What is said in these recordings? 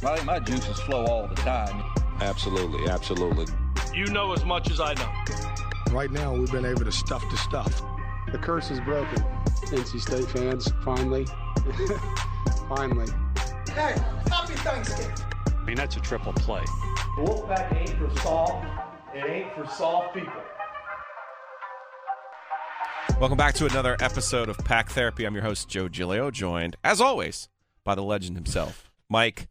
My, my juices flow all the time. Absolutely, absolutely. You know as much as I know. Right now, we've been able to stuff the stuff. The curse is broken. NC State fans, finally. finally. Hey, happy Thanksgiving. I mean, that's a triple play. The Wolfpack ain't for soft. It ain't for soft people. Welcome back to another episode of Pack Therapy. I'm your host, Joe Giglio, joined, as always, by the legend himself, Mike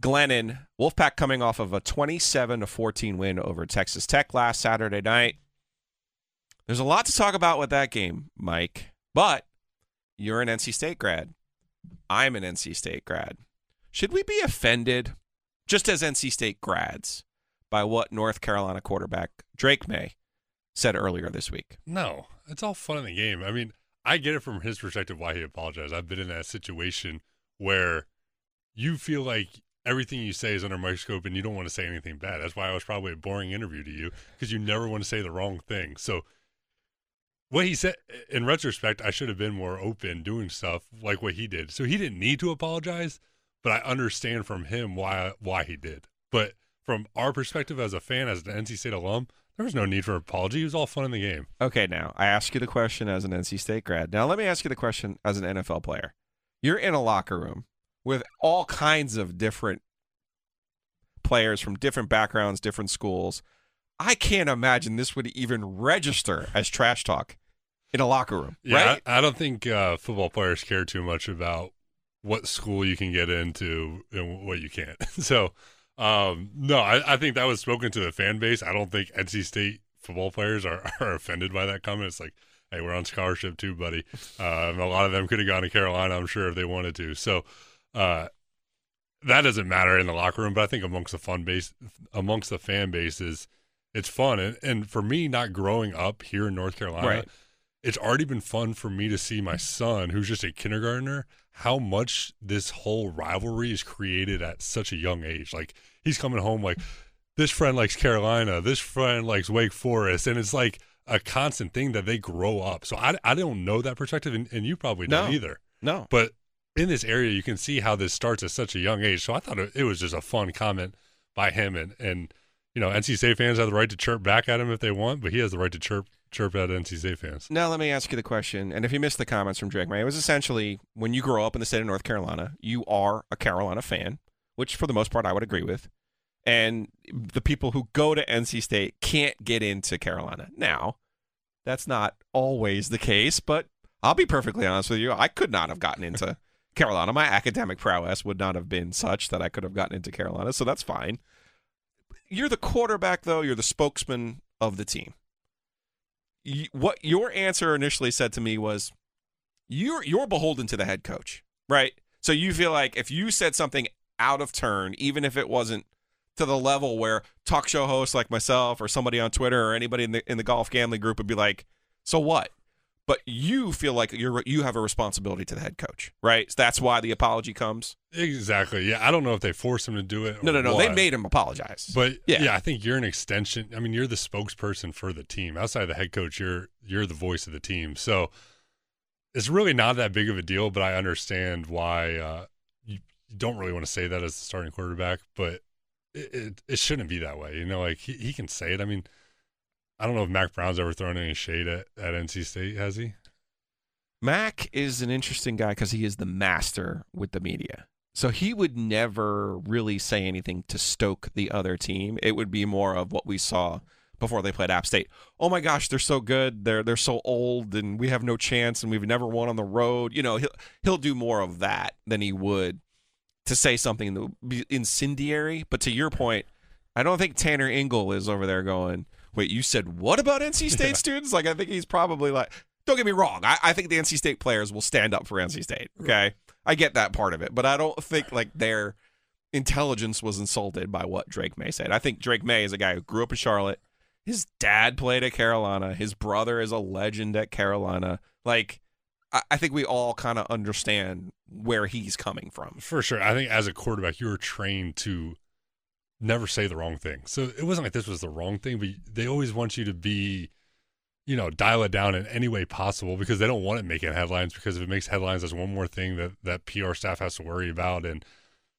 Glennon. Wolfpack coming off of a 27 to 14 win over Texas Tech last Saturday night. There's a lot to talk about with that game, Mike, but you're an NC State grad. I'm an NC State grad. Should we be offended, just as NC State grads, by what North Carolina quarterback Drake Maye said earlier this week? No, it's all fun in the game. I mean, I get it from his perspective why he apologized. I've been in that situation where you feel like everything you say is under microscope and you don't want to say anything bad. That's why I was probably a boring interview to you because you never want to say the wrong thing. So what he said in retrospect, I should have been more open doing stuff like what he did. So he didn't need to apologize, but I understand from him why why he did. But from our perspective as a fan, as an NC State alum, there was no need for apology. It was all fun in the game. Okay, now I ask you the question as an NC State grad. Now let me ask you the question as an NFL player. You're in a locker room with all kinds of different players from different backgrounds, different schools. I can't imagine this would even register as trash talk in a locker room. Yeah, right? I, I don't think uh, football players care too much about what school you can get into and what you can't. so, um, no, I, I, think that was spoken to the fan base. I don't think NC State football players are, are offended by that comment. It's like, hey, we're on scholarship too, buddy. Uh, a lot of them could have gone to Carolina, I'm sure, if they wanted to. So, uh, that doesn't matter in the locker room, but I think amongst the fun base, amongst the fan bases, it's fun. And, and for me, not growing up here in North Carolina, Right. it's already been fun for me to see my son, who's just a kindergartner, how much this whole rivalry is created at such a young age. Like he's coming home like this friend likes Carolina, this friend likes Wake Forest, and it's like a constant thing that they grow up. So I, I don't know that perspective, and, and you probably don't No. either. No. But in this area, you can see how this starts at such a young age. So I thought it, was just a fun comment by him, and and you know, NC State fans have the right to chirp back at him if they want, but he has the right to chirp chirp at NC State fans. Now let me ask you the question, and if you missed the comments from Drake Maye, it was essentially when you grow up in the state of North Carolina, you are a Carolina fan, which for the most part I would agree with. And the people who go to NC State can't get into Carolina. Now, that's not always the case, but I'll be perfectly honest with you. I could not have gotten into Carolina. My academic prowess would not have been such that I could have gotten into Carolina, so that's fine. You're the quarterback, though. You're the spokesman of the team. You, what your answer initially said to me was, "You're you're beholden to the head coach, right? So you feel like if you said something out of turn, even if it wasn't to the level where talk show hosts like myself or somebody on Twitter or anybody in the in the golf gambling group would be like, so what? But you feel like you're you have a responsibility to the head coach, right? So that's why the apology comes. Exactly. Yeah, I don't know if they forced him to do it. No, or no, no. They made him apologize. But Yeah. yeah. I think you're an extension. I mean, you're the spokesperson for the team. Outside of the head coach, you're you're the voice of the team. So it's really not that big of a deal. But I understand why uh, you, you don't really want to say that as the starting quarterback. But it, it, it shouldn't be that way. You know, like he, he can say it. I mean, I don't know if Mack Brown's ever thrown any shade at, at NC State, has he? Mack is an interesting guy because he is the master with the media. So he would never really say anything to stoke the other team. It would be more of what we saw before they played App State. Oh my gosh, they're so good. They're they're so old and we have no chance and we've never won on the road. You know, he'll he'll do more of that than he would to say something that would be incendiary. But to your point, I don't think Tanner Ingle is over there going, Wait, you said what about NC State students? Like I think he's probably like don't get me wrong. I, I think the NC State players will stand up for NC State. Okay. I get that part of it, but I don't think like their intelligence was insulted by what Drake Maye said. I think Drake Maye is a guy who grew up in Charlotte. His dad played at Carolina. His brother is a legend at Carolina. Like, I, I think we all kind of understand where he's coming from. For sure. I think as a quarterback, you were trained to never say the wrong thing. So it wasn't like this was the wrong thing, but they always want you to be, you know, dial it down in any way possible because they don't want it making headlines because if it makes headlines, that's one more thing that that PR staff has to worry about. And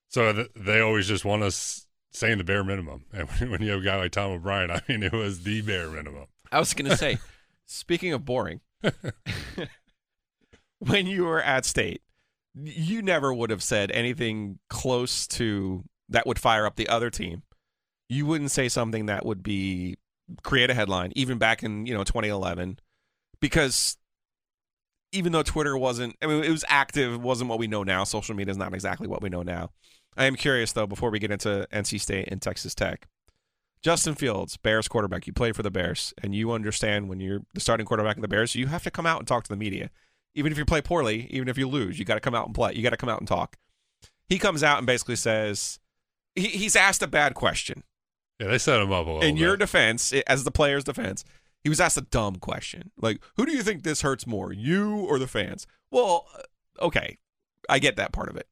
so th- they always just want us saying the bare minimum. And when you have a guy like Tom O'Brien, I mean, it was the bare minimum. I was going to say, speaking of boring, when you were at state, you never would have said anything close to that would fire up the other team. You wouldn't say something that would be create a headline, even back in you know 2011, because even though Twitter wasn't, I mean, it was active, wasn't what we know now. Social media is not exactly what we know now. I am curious though, before we get into NC State and Texas Tech, Justin Fields, Bears quarterback, you play for the Bears, and you understand when you're the starting quarterback of the Bears, you have to come out and talk to the media. Even if you play poorly, even if you lose, you got to come out and play. You got to come out and talk. He comes out and basically says he, he's asked a bad question. Yeah, they set him up a little. In bit. your defense, as the player's defense, he was asked a dumb question. Like, who do you think this hurts more, you or the fans? Well, uh, okay, I get that part of it.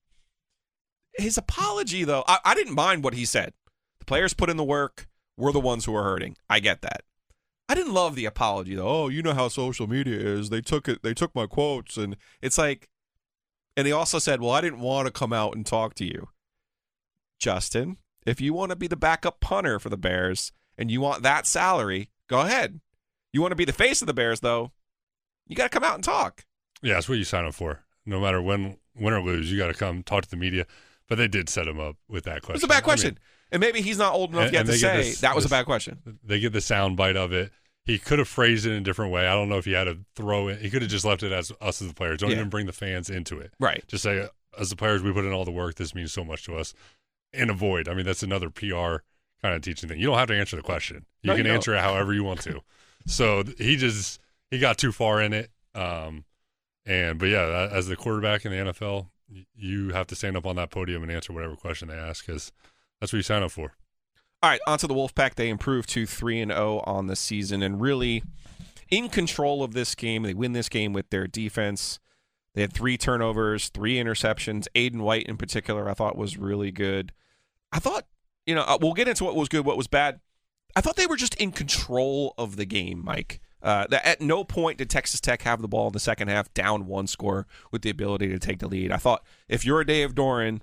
His apology, though, I, I didn't mind what he said. The players put in the work. We're the ones who are hurting. I get that. I didn't love the apology though. Oh, you know how social media is. They took it. They took my quotes, and it's like. And he also said, "Well, I didn't want to come out and talk to you, Justin. If you want to be the backup punter for the Bears and you want that salary, go ahead. You want to be the face of the Bears, though. You got to come out and talk. Yeah, that's what you sign up for. No matter when, win or lose, you got to come talk to the media. But they did set him up with that question. It's a bad question. I mean, and maybe he's not old enough and, yet and to say this, that was this, a bad question. They get the sound bite of it. He could have phrased it in a different way. I don't know if he had to throw it. He could have just left it as us as the players. Don't Yeah. even bring the fans into it. Right. Just say, as the players, we put in all the work. This means so much to us. And avoid. I mean, that's another PR kind of teaching thing. You don't have to answer the question. You No, can you answer it however you want to. so he just he got too far in it. Um, and but yeah, as the quarterback in the NFL, you have to stand up on that podium and answer whatever question they ask because that's what you sign up for. All right, onto the Wolfpack. They improved to 3 and 0 on the season and really in control of this game. They win this game with their defense. They had three turnovers, three interceptions. Aydan White, in particular, I thought was really good. I thought, you know, uh, we'll get into what was good, what was bad. I thought they were just in control of the game, Mike. Uh, that at no point did Texas Tech have the ball in the second half, down one score with the ability to take the lead. I thought if you're a Dave Doeren,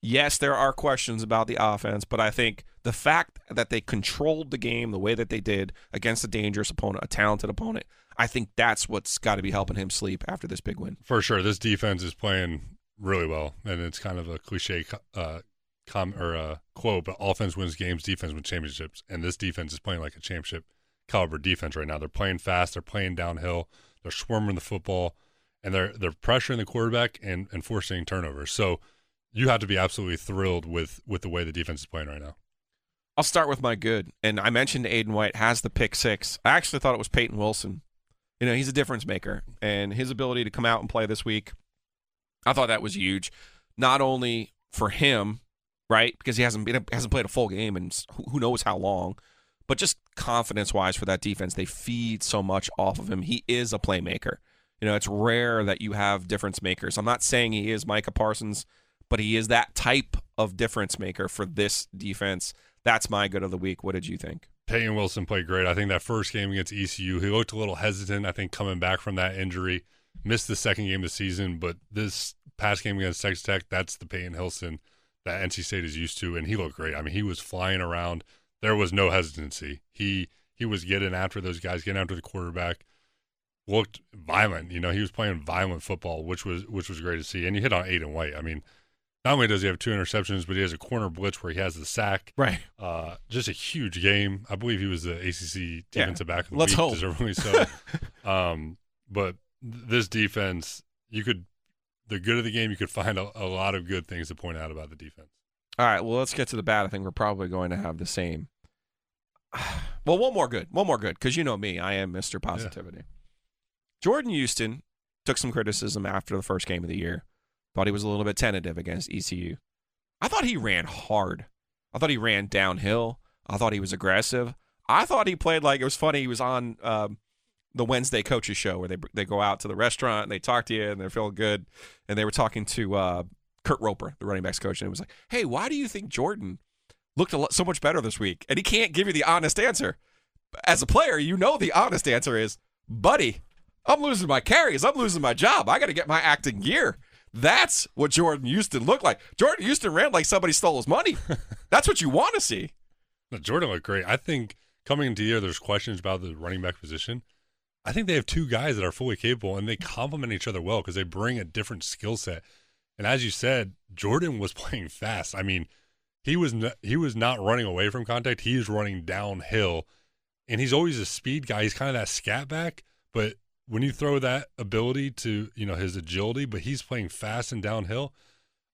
yes, there are questions about the offense, but I think the fact that they controlled the game the way that they did against a dangerous opponent, a talented opponent, I think that's what's got to be helping him sleep after this big win. For sure, this defense is playing really well, and it's kind of a cliche uh, com or uh, quote, but offense wins games, defense wins championships, and this defense is playing like a championship caliber defense right now. They're playing fast, they're playing downhill, they're swarming the football, and they're they're pressuring the quarterback and, and forcing turnovers. So you have to be absolutely thrilled with with the way the defense is playing right now. I'll start with my good. And I mentioned Aydan White has the pick six. I actually thought it was Peyton Wilson. You know, he's a difference maker. And his ability to come out and play this week, I thought that was huge. Not only for him, right? Because he hasn't been hasn't played a full game and who knows how long, but just confidence wise for that defense. They feed so much off of him. He is a playmaker. You know, it's rare that you have difference makers. I'm not saying he is Micah Parsons, but he is that type of difference maker for this defense. That's my good of the week. What did you think? Peyton Wilson played great. I think that first game against ECU, he looked a little hesitant. I think coming back from that injury, missed the second game of the season. But this past game against Texas Tech, that's the Peyton Wilson that NC State is used to, and he looked great. I mean, he was flying around. There was no hesitancy. He he was getting after those guys, getting after the quarterback. Looked violent. You know, he was playing violent football, which was which was great to see. And you hit on Aydan White. I mean, not only does he have two interceptions, but he has a corner blitz where he has the sack. Right. Uh, just a huge game. I believe he was the ACC Yeah. defensive back of the Let's week, hope. deservedly so. um, but th- this defense, you could the good of the game, you could find a, a lot of good things to point out about the defense. All right, well, let's get to the bad. I think we're probably going to have the same. Well, one more good. One more good, because you know me. I am Mr. Positivity. Jordan Houston took some criticism after the first game of the year. Thought he was a little bit tentative against ECU. I thought he ran hard. I thought he ran downhill. I thought he was aggressive. I thought he played like it was funny. He was on um, the Wednesday coaches show where they they go out to the restaurant and they talk to you and they're feeling good. And they were talking to uh, Kurt Roper, the running backs coach, and it was like, "Hey, why do you think Jordan looked lot, so much better this week?" And he can't give you the honest answer. As a player, you know the honest answer is, "Buddy, I'm losing my carries. I'm losing my job. I got to get my acting gear." That's what Jordan Houston looked like. Jordan Houston ran like somebody stole his money. That's what you want to see. No, Jordan looked great. I think coming into the year, there's questions about the running back position. I think they have two guys that are fully capable and they complement each other well because they bring a different skill set. And as you said, Jordan was playing fast. I mean, he was not, he was not running away from contact. He is running downhill, and he's always a speed guy. He's kind of that scat back, but when you throw that ability to you know his agility, but he's playing fast and downhill.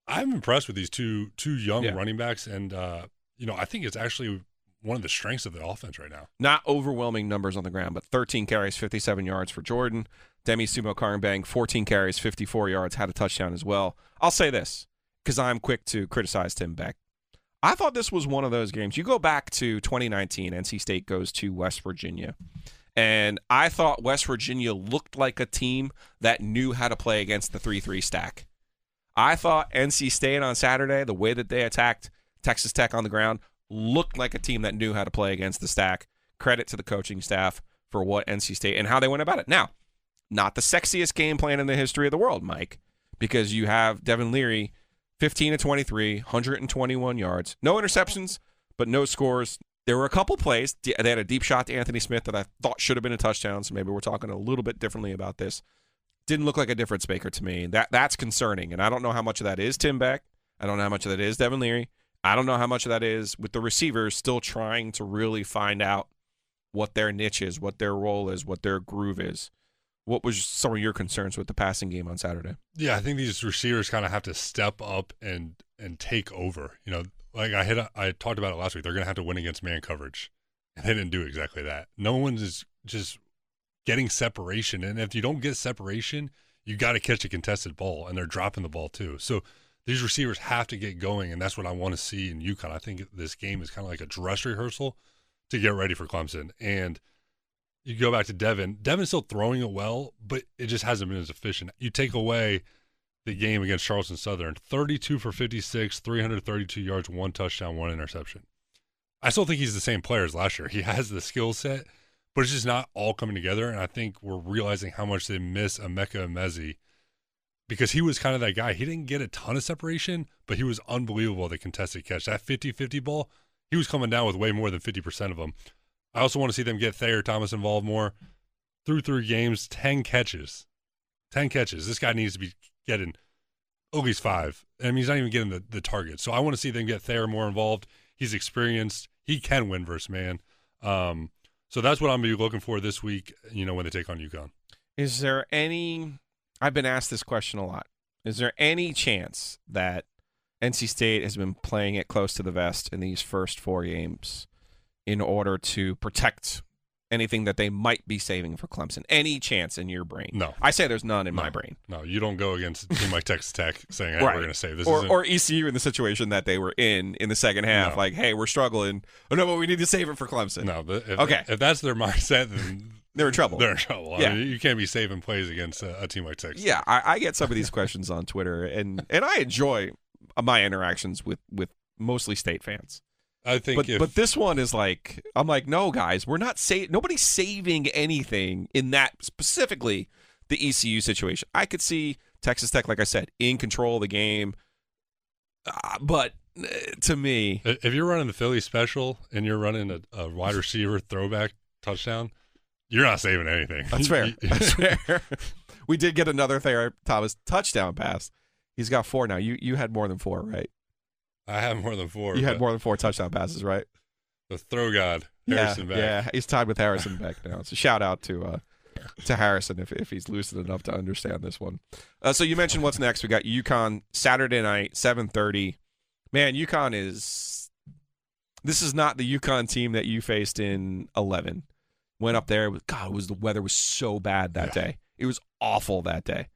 I'm impressed with these two two young yeah. running backs, and uh, you know I think it's actually one of the strengths of the offense right now. Not overwhelming numbers on the ground, but 13 carries, 57 yards for Jordan. Demie Sumo-Karngbaye, 14 carries, 54 yards, had a touchdown as well. I'll say this because I'm quick to criticize Tim Beck. I thought this was one of those games. You go back to 2019, NC State goes to West Virginia. And I thought West Virginia looked like a team that knew how to play against the 3 3 stack. I thought NC State on Saturday, the way that they attacked Texas Tech on the ground, looked like a team that knew how to play against the stack. Credit to the coaching staff for what NC State and how they went about it. Now, not the sexiest game plan in the history of the world, Mike, because you have Devin Leary, 15 to 23, 121 yards, no interceptions, but no scores. There were a couple plays. They had a deep shot to Anthony Smith that I thought should have been a touchdown. So maybe we're talking a little bit differently about this. Didn't look like a difference maker to me. That that's concerning, and I don't know how much of that is Tim Beck. I don't know how much of that is Devin Leary. I don't know how much of that is with the receivers still trying to really find out what their niche is, what their role is, what their groove is. What was some of your concerns with the passing game on Saturday? Yeah, I think these receivers kind of have to step up and and take over. You know, like I hit, I talked about it last week. They're going to have to win against man coverage, and they didn't do exactly that. No one's just getting separation, and if you don't get separation, you got to catch a contested ball, and they're dropping the ball too. So these receivers have to get going, and that's what I want to see in UConn. I think this game is kind of like a dress rehearsal to get ready for Clemson. And you go back to Devin. Devin's still throwing it well, but it just hasn't been as efficient. You take away the game against Charleston Southern 32 for 56, 332 yards, one touchdown, one interception. I still think he's the same player as last year. He has the skill set, but it's just not all coming together. And I think we're realizing how much they miss Emeka Emezie because he was kind of that guy. He didn't get a ton of separation, but he was unbelievable the contested catch. That 50 50 ball, he was coming down with way more than 50% of them. I also want to see them get Thayer Thomas involved more. Through three games, 10 catches. 10 catches. This guy needs to be getting least five. I mean, he's not even getting the, the target. So I want to see them get Thayer more involved. He's experienced. He can win versus man. Um, so that's what I'm going to be looking for this week, you know, when they take on UConn. Is there any I've been asked this question a lot. Is there any chance that NC State has been playing it close to the vest in these first four games in order to protect anything that they might be saving for Clemson? Any chance in your brain? No. I say there's none in no. my brain. No, you don't go against a team like Texas Tech saying, hey, right. we're going to save this. Or, or, ECU in the situation that they were in in the second half. No. Like, hey, we're struggling. Oh, no, but we need to save it for Clemson. No, if, okay. if that's their mindset, then they're in trouble. They're in trouble. Yeah. I mean, you can't be saving plays against a, a team like Texas. Yeah, I, I, get some of these questions on Twitter, and and I enjoy my interactions with with mostly state fans. I think, but if, but this one is like I'm like, no, guys, we're not say nobody's saving anything in that specifically the ECU situation. I could see Texas Tech, like I said, in control of the game, uh, but uh, to me, if you're running the Philly special and you're running a, a wide receiver throwback touchdown, you're not saving anything. That's fair. That's fair. we did get another Thayer Thomas touchdown pass. He's got four now. You you had more than four, right? I have more than four. You had more than four touchdown passes, right? The throw god, Harrison yeah, Beck. Yeah, he's tied with Harrison Beck now. So shout out to uh, to Harrison if if he's lucid enough to understand this one. Uh, so you mentioned what's next. We got UConn Saturday night, seven thirty. Man, UConn is. This is not the UConn team that you faced in eleven. Went up there. God, it was the weather was so bad that yeah. day. It was awful that day.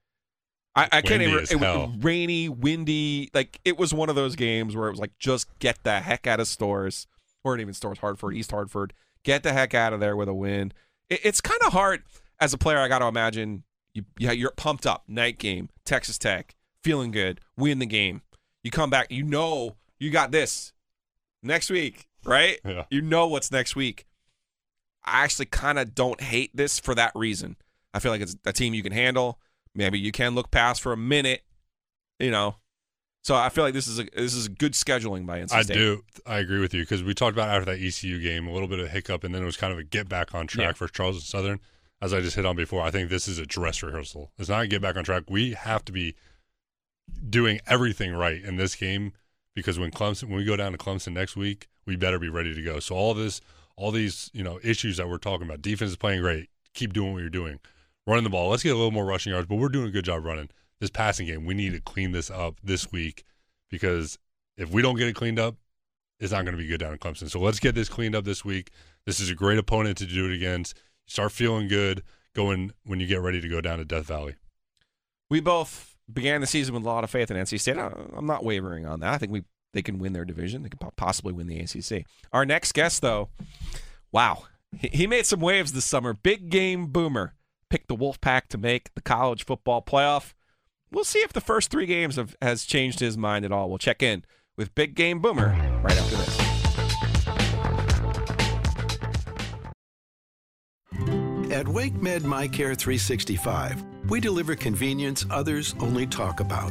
I, I can't even. It was rainy, windy. Like it was one of those games where it was like, just get the heck out of Storrs, or even Storrs. Hartford, East Hartford, get the heck out of there with a win. It, it's kind of hard as a player. I got to imagine you. Yeah, you're pumped up. Night game, Texas Tech, feeling good, win the game. You come back, you know you got this next week, right? Yeah. You know what's next week. I actually kind of don't hate this for that reason. I feel like it's a team you can handle. Maybe you can look past for a minute, you know. So I feel like this is a this is good scheduling by NC I do. I agree with you because we talked about after that ECU game a little bit of hiccup, and then it was kind of a get back on track Yeah. for Charleston Southern. As I just hit on before, I think this is a dress rehearsal. It's not a get back on track. We have to be doing everything right in this game because when Clemson, when we go down to Clemson next week, we better be ready to go. So all this, all these, you know, issues that we're talking about, defense is playing great. Keep doing what you're doing, running the ball. Let's get a little more rushing yards, but we're doing a good job running this passing game. We need to clean this up this week because if we don't get it cleaned up, it's not going to be good down in Clemson. So let's get this cleaned up this week. This is a great opponent to do it against. Start feeling good going when you get ready to go down to Death Valley. We both began the season with a lot of faith in NC State. I'm not wavering on that. I think we they can win their division. They po- possibly win the ACC. Our next guest, though, wow, he made some waves this summer. Big game boomer picked the Wolfpack to make the college football playoff. We'll see if the first three games have has changed his mind at all. We'll check in with Big Game Boomer right after this. At WakeMed MyCare 365, we deliver convenience others only talk about.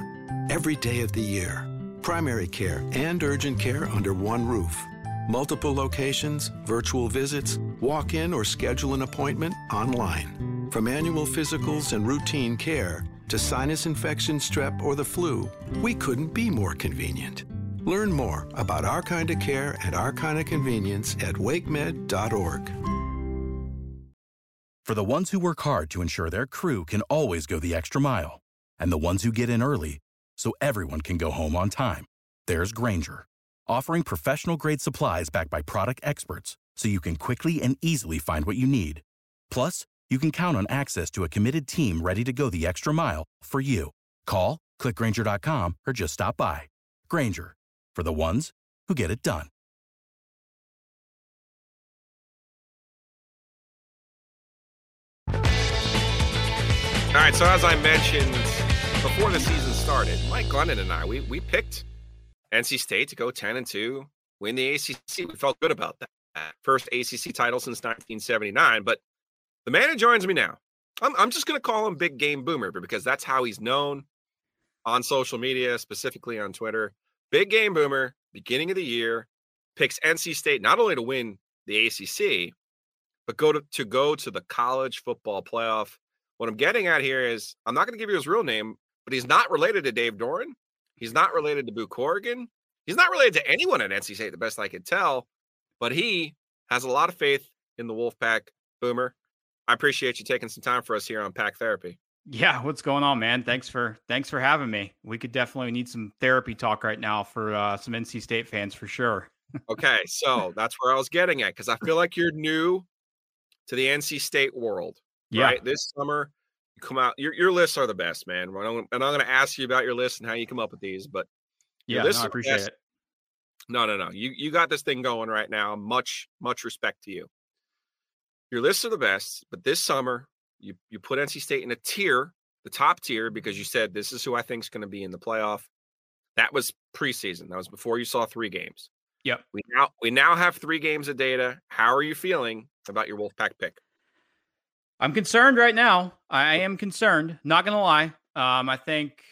Every day of the year, primary care and urgent care under one roof. Multiple locations, virtual visits, walk in or schedule an appointment online. From annual physicals and routine care to sinus infection, strep, or the flu, we couldn't be more convenient. Learn more about our kind of care and our kind of convenience at wakemed.org. For the ones who work hard to ensure their crew can always go the extra mile, and the ones who get in early so everyone can go home on time, there's Grainger, offering professional grade supplies backed by product experts so you can quickly and easily find what you need. Plus, you can count on access to a committed team ready to go the extra mile for you. Call, clickgrainger.com, or just stop by. Grainger, for the ones who get it done. All right, so as I mentioned before the season started, Mike Glennon and I, we we picked NC State to go 10 and 2, win the ACC. We felt good about that. First ACC title since 1979, but the man who joins me now, I'm, I'm just going to call him Big Game Boomer because that's how he's known on social media, specifically on Twitter. Big Game Boomer, beginning of the year, picks NC State not only to win the ACC, but go to, to go to the college football playoff. What I'm getting at here is I'm not going to give you his real name, but he's not related to Dave Doeren. He's not related to Boo Corrigan. He's not related to anyone at NC State, the best I could tell. But he has a lot of faith in the Wolfpack Boomer. I appreciate you taking some time for us here on Pack Therapy. Yeah, what's going on, man? Thanks for thanks for having me. We could definitely need some therapy talk right now for uh, some NC State fans for sure. Okay, so that's where I was getting at because I feel like you're new to the NC State world. Yeah. Right? This summer, come out. Your your lists are the best, man. And I'm, I'm going to ask you about your list and how you come up with these, but Yeah, no, I appreciate best. it. No, no, no. You you got this thing going right now. Much much respect to you. Your lists are the best, but this summer you you put NC State in a tier, the top tier, because you said this is who I think is going to be in the playoff. That was preseason. That was before you saw three games. Yep. We now we now have three games of data. How are you feeling about your Wolfpack pick? I'm concerned right now. I am concerned. Not gonna lie. Um, I think.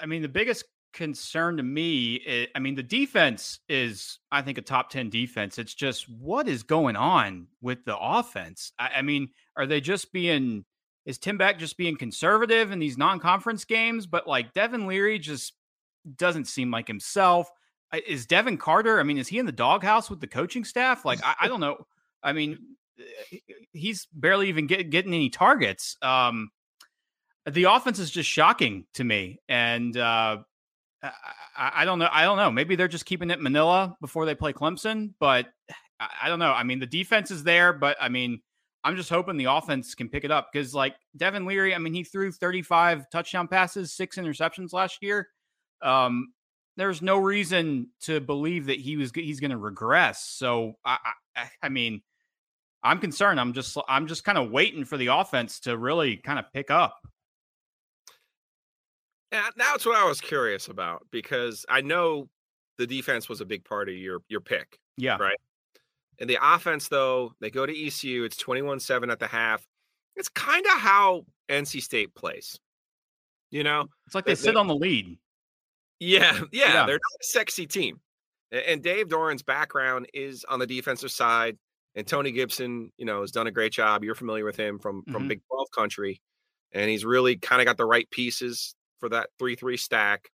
I mean, the biggest concern to me, is, I mean, the defense is, I think, a top ten defense. It's just what is going on with the offense. I, I mean, are they just being? Is Tim Beck just being conservative in these non-conference games? But like Devin Leary just doesn't seem like himself. Is Devin Carter? I mean, is he in the doghouse with the coaching staff? Like, I, I don't know. I mean, he's barely even get, getting any targets. Um, the offense is just shocking to me, and uh, I, I don't know. I don't know. Maybe they're just keeping it Manila before they play Clemson, but I, I don't know. I mean, the defense is there, but I mean, I'm just hoping the offense can pick it up because, like Devin Leary, I mean, he threw 35 touchdown passes, six interceptions last year. Um, there's no reason to believe that he was he's going to regress. So I, I, I mean, I'm concerned. I'm just I'm just kind of waiting for the offense to really kind of pick up. Yeah, that's what I was curious about because I know the defense was a big part of your your pick. Yeah. Right. And the offense, though, they go to ECU. It's 21 7 at the half. It's kind of how NC State plays. You know, it's like they, they sit on the lead. Yeah, yeah, yeah, They're not a sexy team. And Dave Doeren's background is on the defensive side. And Tony Gibson, you know, has done a great job. You're familiar with him from from mm-hmm. Big 12 country. And he's really kind of got the right pieces for that 3 3 stack.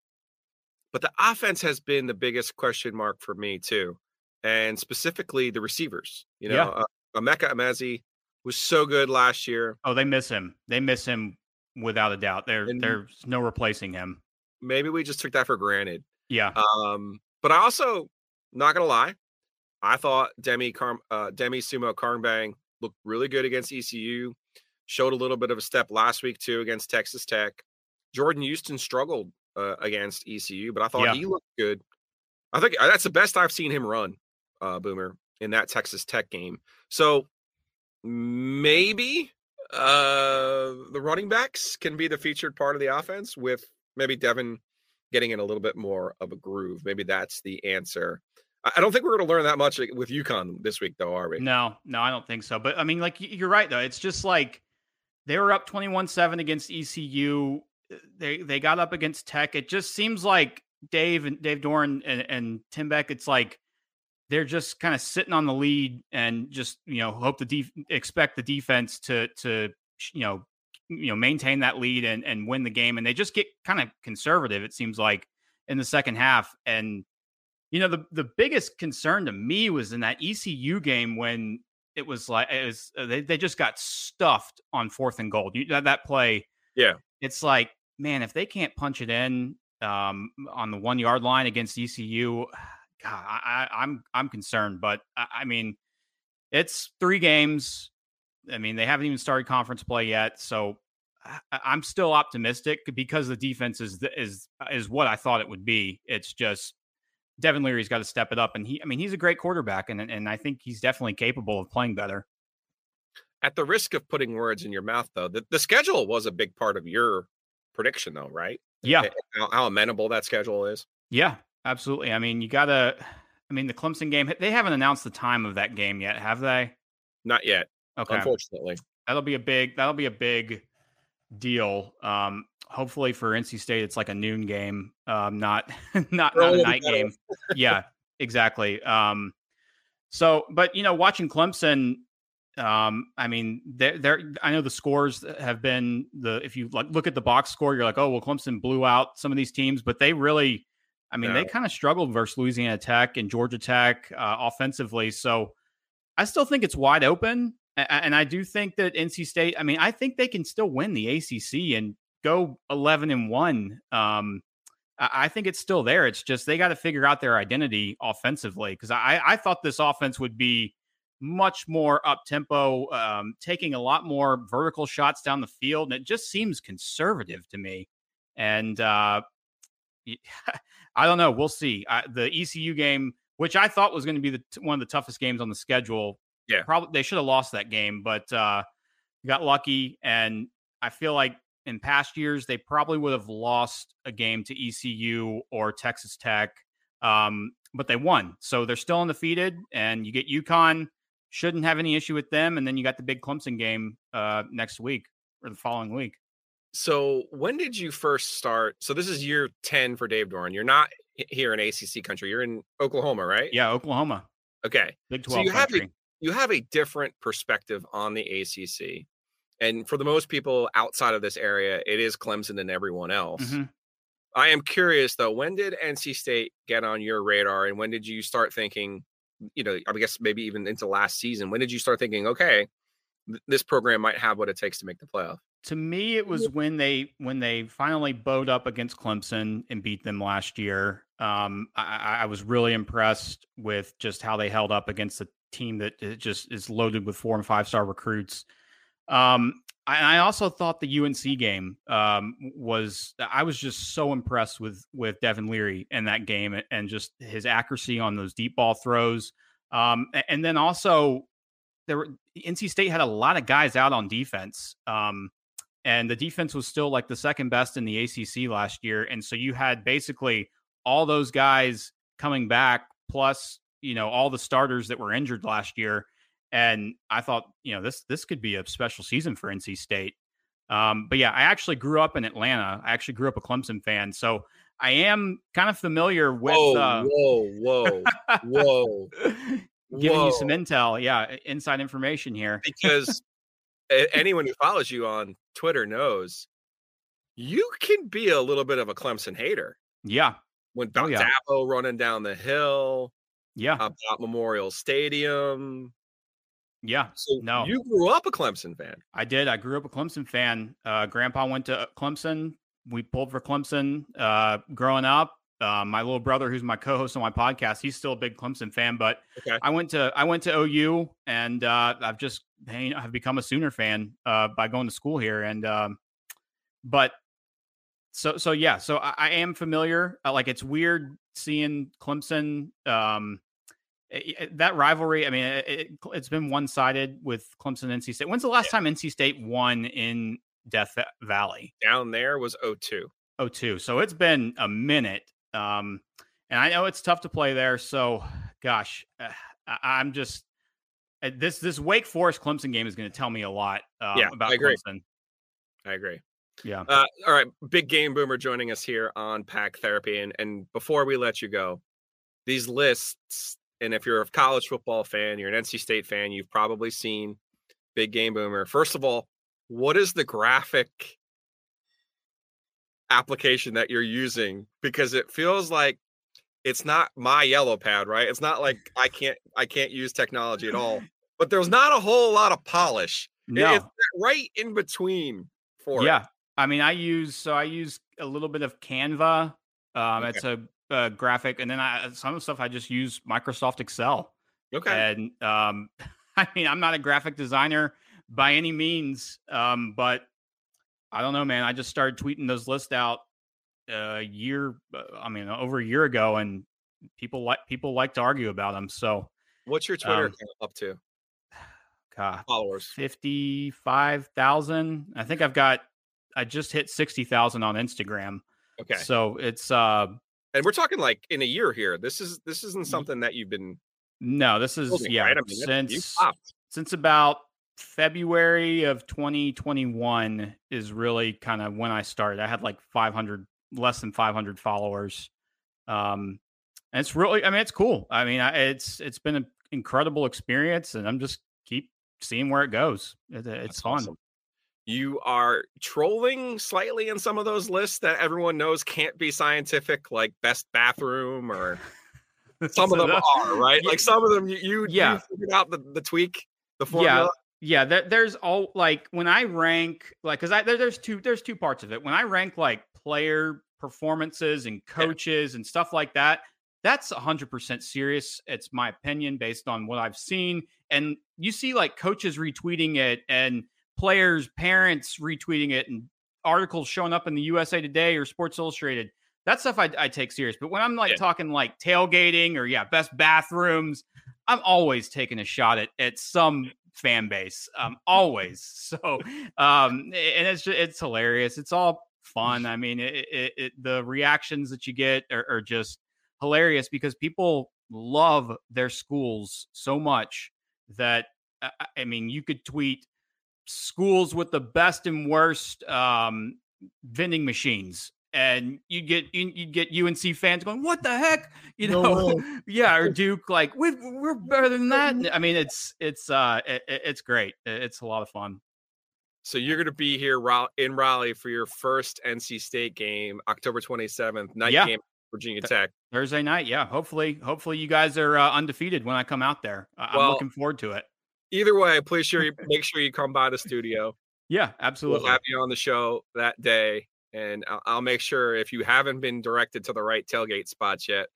But the offense has been the biggest question mark for me, too and specifically the receivers. You know, yeah. uh, Emeka was so good last year. Oh, they miss him. They miss him without a doubt. There, there's no replacing him. Maybe we just took that for granted. Yeah. Um, but I also, not gonna lie, I thought Demi Car- uh, Demie Sumo Karngbaye looked really good against ECU. Showed a little bit of a step last week too against Texas Tech. Jordan Houston struggled uh, against ECU, but I thought yeah. he looked good. I think uh, that's the best I've seen him run uh, Boomer in that Texas Tech game. So maybe uh, the running backs can be the featured part of the offense with maybe Devin getting in a little bit more of a groove. Maybe that's the answer. I don't think we're going to learn that much with UConn this week, though, are we? No, no, I don't think so. But I mean, like you're right, though. It's just like they were up 21-7 against ECU. Uh, they they got up against Tech. It just seems like Dave and Dave Doeren and, and Tim Beck. It's like they're just kind of sitting on the lead and just you know hope the def- expect the defense to to you know you know maintain that lead and and win the game and they just get kind of conservative it seems like in the second half and you know the the biggest concern to me was in that ECU game when it was like it was uh, they, they just got stuffed on fourth and goal you, that, that play yeah it's like man if they can't punch it in um, on the one yard line against ECU God, I, am I'm, I'm concerned, but I, I, mean, it's three games. I mean, they haven't even started conference play yet, so I, am still optimistic because the defense is is is what I thought it would be. It's just Devin Leary's got to step it up, and he, I mean, he's a great quarterback, and and I think he's definitely capable of playing better. At the risk of putting words in your mouth, though, the, the schedule was a big part of your prediction, though, right? Yeah. How, how amenable that schedule is. Yeah, Absolutely. I mean, you got to. I mean, the Clemson game. They haven't announced the time of that game yet, have they? Not yet. Okay. Unfortunately, that'll be a big. That'll be a big deal. Um, hopefully for NC State, it's like a noon game, um, not not not a night game. yeah, exactly. Um, so, but you know, watching Clemson, um, I mean, they're, they're, I know the scores have been the, if you like, look at the box score, you're like, oh, well, Clemson blew out some of these teams, but they really, I mean, they kind of struggled versus Louisiana Tech and Georgia Tech uh, offensively. So I still think it's wide open. And I do think that NC State, I mean, I think they can still win the ACC and go 11 and 1. Um, I think it's still there. It's just they got to figure out their identity offensively because I, I thought this offense would be much more up tempo, um, taking a lot more vertical shots down the field. And it just seems conservative to me. And uh, I don't know. We'll see. I, the ECU game, which I thought was going to be the, one of the toughest games on the schedule. Yeah, probably they should have lost that game, but uh, got lucky. And I feel like in past years they probably would have lost a game to ECU or Texas Tech, um, but they won, so they're still undefeated. And you get UConn, shouldn't have any issue with them, and then you got the big Clemson game uh, next week or the following week. So when did you first start? So this is year 10 for Dave Doeren. You're not here in ACC country. You're in Oklahoma, right? Yeah, Oklahoma. Okay. Big 12 so you country. have a you have a different perspective on the ACC. And for the most people outside of this area, it is Clemson and everyone else. Mm-hmm. I am curious though, when did NC State get on your radar and when did you start thinking, you know, I guess maybe even into last season, when did you start thinking, okay, th- this program might have what it takes to make the playoff? to me it was when they when they finally bowed up against clemson and beat them last year um, I, I, was really impressed with just how they held up against a team that just is loaded with four and five star recruits. Um, I, I also thought the UNC game um, was. I was just so impressed with with Devin Leary in that game and just his accuracy on those deep ball throws. Um, and then also there were NC State had a lot of guys out on defense. Um, and the defense was still like the second best in the ACC last year. And so you had basically all those guys coming back, plus you know all the starters that were injured last year. And I thought, you know, this this could be a special season for NC State. Um, but yeah, I actually grew up in Atlanta. I actually grew up a Clemson fan, so I am kind of familiar with. Whoa, uh, whoa, whoa, whoa! Giving whoa. you some intel, yeah, inside information here. Because anyone who follows you on Twitter knows you can be a little bit of a Clemson hater. Yeah. When oh, yeah. Running down the hill. Yeah. About Memorial Stadium. Yeah. So no. You grew up a Clemson fan. I did. I grew up a Clemson fan. Uh, grandpa went to Clemson. We pulled for Clemson uh, growing up. Uh, my little brother, who's my co-host on my podcast, he's still a big Clemson fan. But okay. I went to I went to OU, and uh, I've just I've become a Sooner fan uh, by going to school here. And um, but so so yeah, so I, I am familiar. Uh, like it's weird seeing Clemson. Um, it, it, that rivalry. I mean, it, has been one sided with Clemson and NC State. When's the last yeah. time NC State won in Death Valley? Down there was 02. 02. So it's been a minute. Um, and I know it's tough to play there. So, gosh, I, am just this this Wake Forest Clemson game is going to tell me a lot um, yeah, about I agree. Clemson. I agree. Yeah. Uh, all right, big game boomer joining us here on Pack Therapy, and and before we let you go, these lists, and if you're a college football fan, you're an NC State fan, you've probably seen Big Game Boomer. First of all, what is the graphic application that you're using? Because it feels like it's not my yellow pad, right? It's not like I can't I can't use technology at all. But there's not a whole lot of polish. No. It's right in between for yeah. It. I mean, I use so I use a little bit of Canva. Um, okay. It's a, a, graphic, and then I some of the stuff I just use Microsoft Excel. Okay. And um, I mean, I'm not a graphic designer by any means, um, but I don't know, man. I just started tweeting those lists out a year. Uh, I mean, over a year ago, and people like people like to argue about them. So, what's your Twitter um, up to? God, followers fifty five thousand. I think I've got I just hit 60,000 on Instagram. Okay. So it's uh and we're talking like in a year here. This is this isn't something that you've been No, this is building, yeah, right? I mean, since since about February of 2021 is really kind of when I started. I had like 500 less than 500 followers. Um and it's really I mean it's cool. I mean, I, it's it's been an incredible experience and I'm just keep seeing where it goes. It, it's That's fun. Awesome you are trolling slightly in some of those lists that everyone knows can't be scientific, like best bathroom or some of them are right. Like some of them, you, you yeah you figured out the, the tweak, the formula. Yeah. Yeah, there, there's all like when I rank like because I there, there's two there's two parts of it. When I rank like player performances and coaches yeah. and stuff like that, that's 100% serious. It's my opinion based on what I've seen. And you see like coaches retweeting it and players' parents retweeting it and articles showing up in the USA Today or Sports Illustrated. That stuff I, I take serious. But when I'm like yeah. talking like tailgating or yeah, best bathrooms, I'm always taking a shot at at some fan base. Um, always. So um, and it's just, it's hilarious. It's all fun. I mean, it, it, it, the reactions that you get are, are just hilarious because people love their schools so much that I mean, you could tweet schools with the best and worst um, vending machines and you'd get you'd get UNC fans going, "What the heck?" You know, no yeah, or Duke like, we are better than that." I mean, it's it's uh it, it's great. It's a lot of fun. So you're going to be here in Raleigh for your first NC State game, October 27th, night yeah. game, Virginia Tech, Thursday night. Yeah, hopefully, hopefully you guys are uh, undefeated when I come out there. I'm well, looking forward to it either way, please sure you make sure you come by the studio. Yeah, absolutely. We'll have you on the show that day, and I'll, I'll make sure if you haven't been directed to the right tailgate spots yet,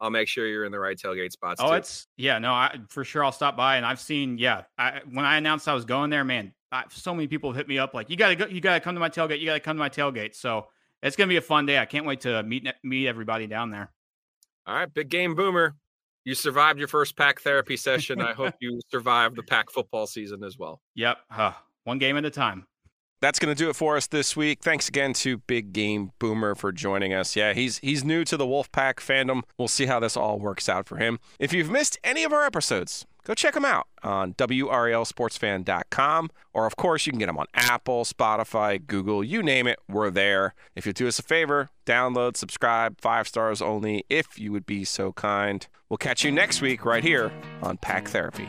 I'll make sure you're in the right tailgate spots. Oh, too. it's yeah, no, I for sure I'll stop by and I've seen yeah. I, when I announced I was going there, man, I, so many people hit me up like you gotta go, you gotta come to my tailgate, you gotta come to my tailgate. So it's gonna be a fun day. I can't wait to meet meet everybody down there. All right, big game boomer. You survived your first pack therapy session. I hope you survive the pack football season as well. Yep, huh. one game at a time. That's going to do it for us this week. Thanks again to Big Game Boomer for joining us. Yeah, he's he's new to the Wolfpack fandom. We'll see how this all works out for him. If you've missed any of our episodes, go check them out on WRALSportsFan.com. Or, of course, you can get them on Apple, Spotify, Google, you name it, we're there. If you do us a favor, download, subscribe, five stars only, if you would be so kind. We'll catch you next week right here on Pack Therapy.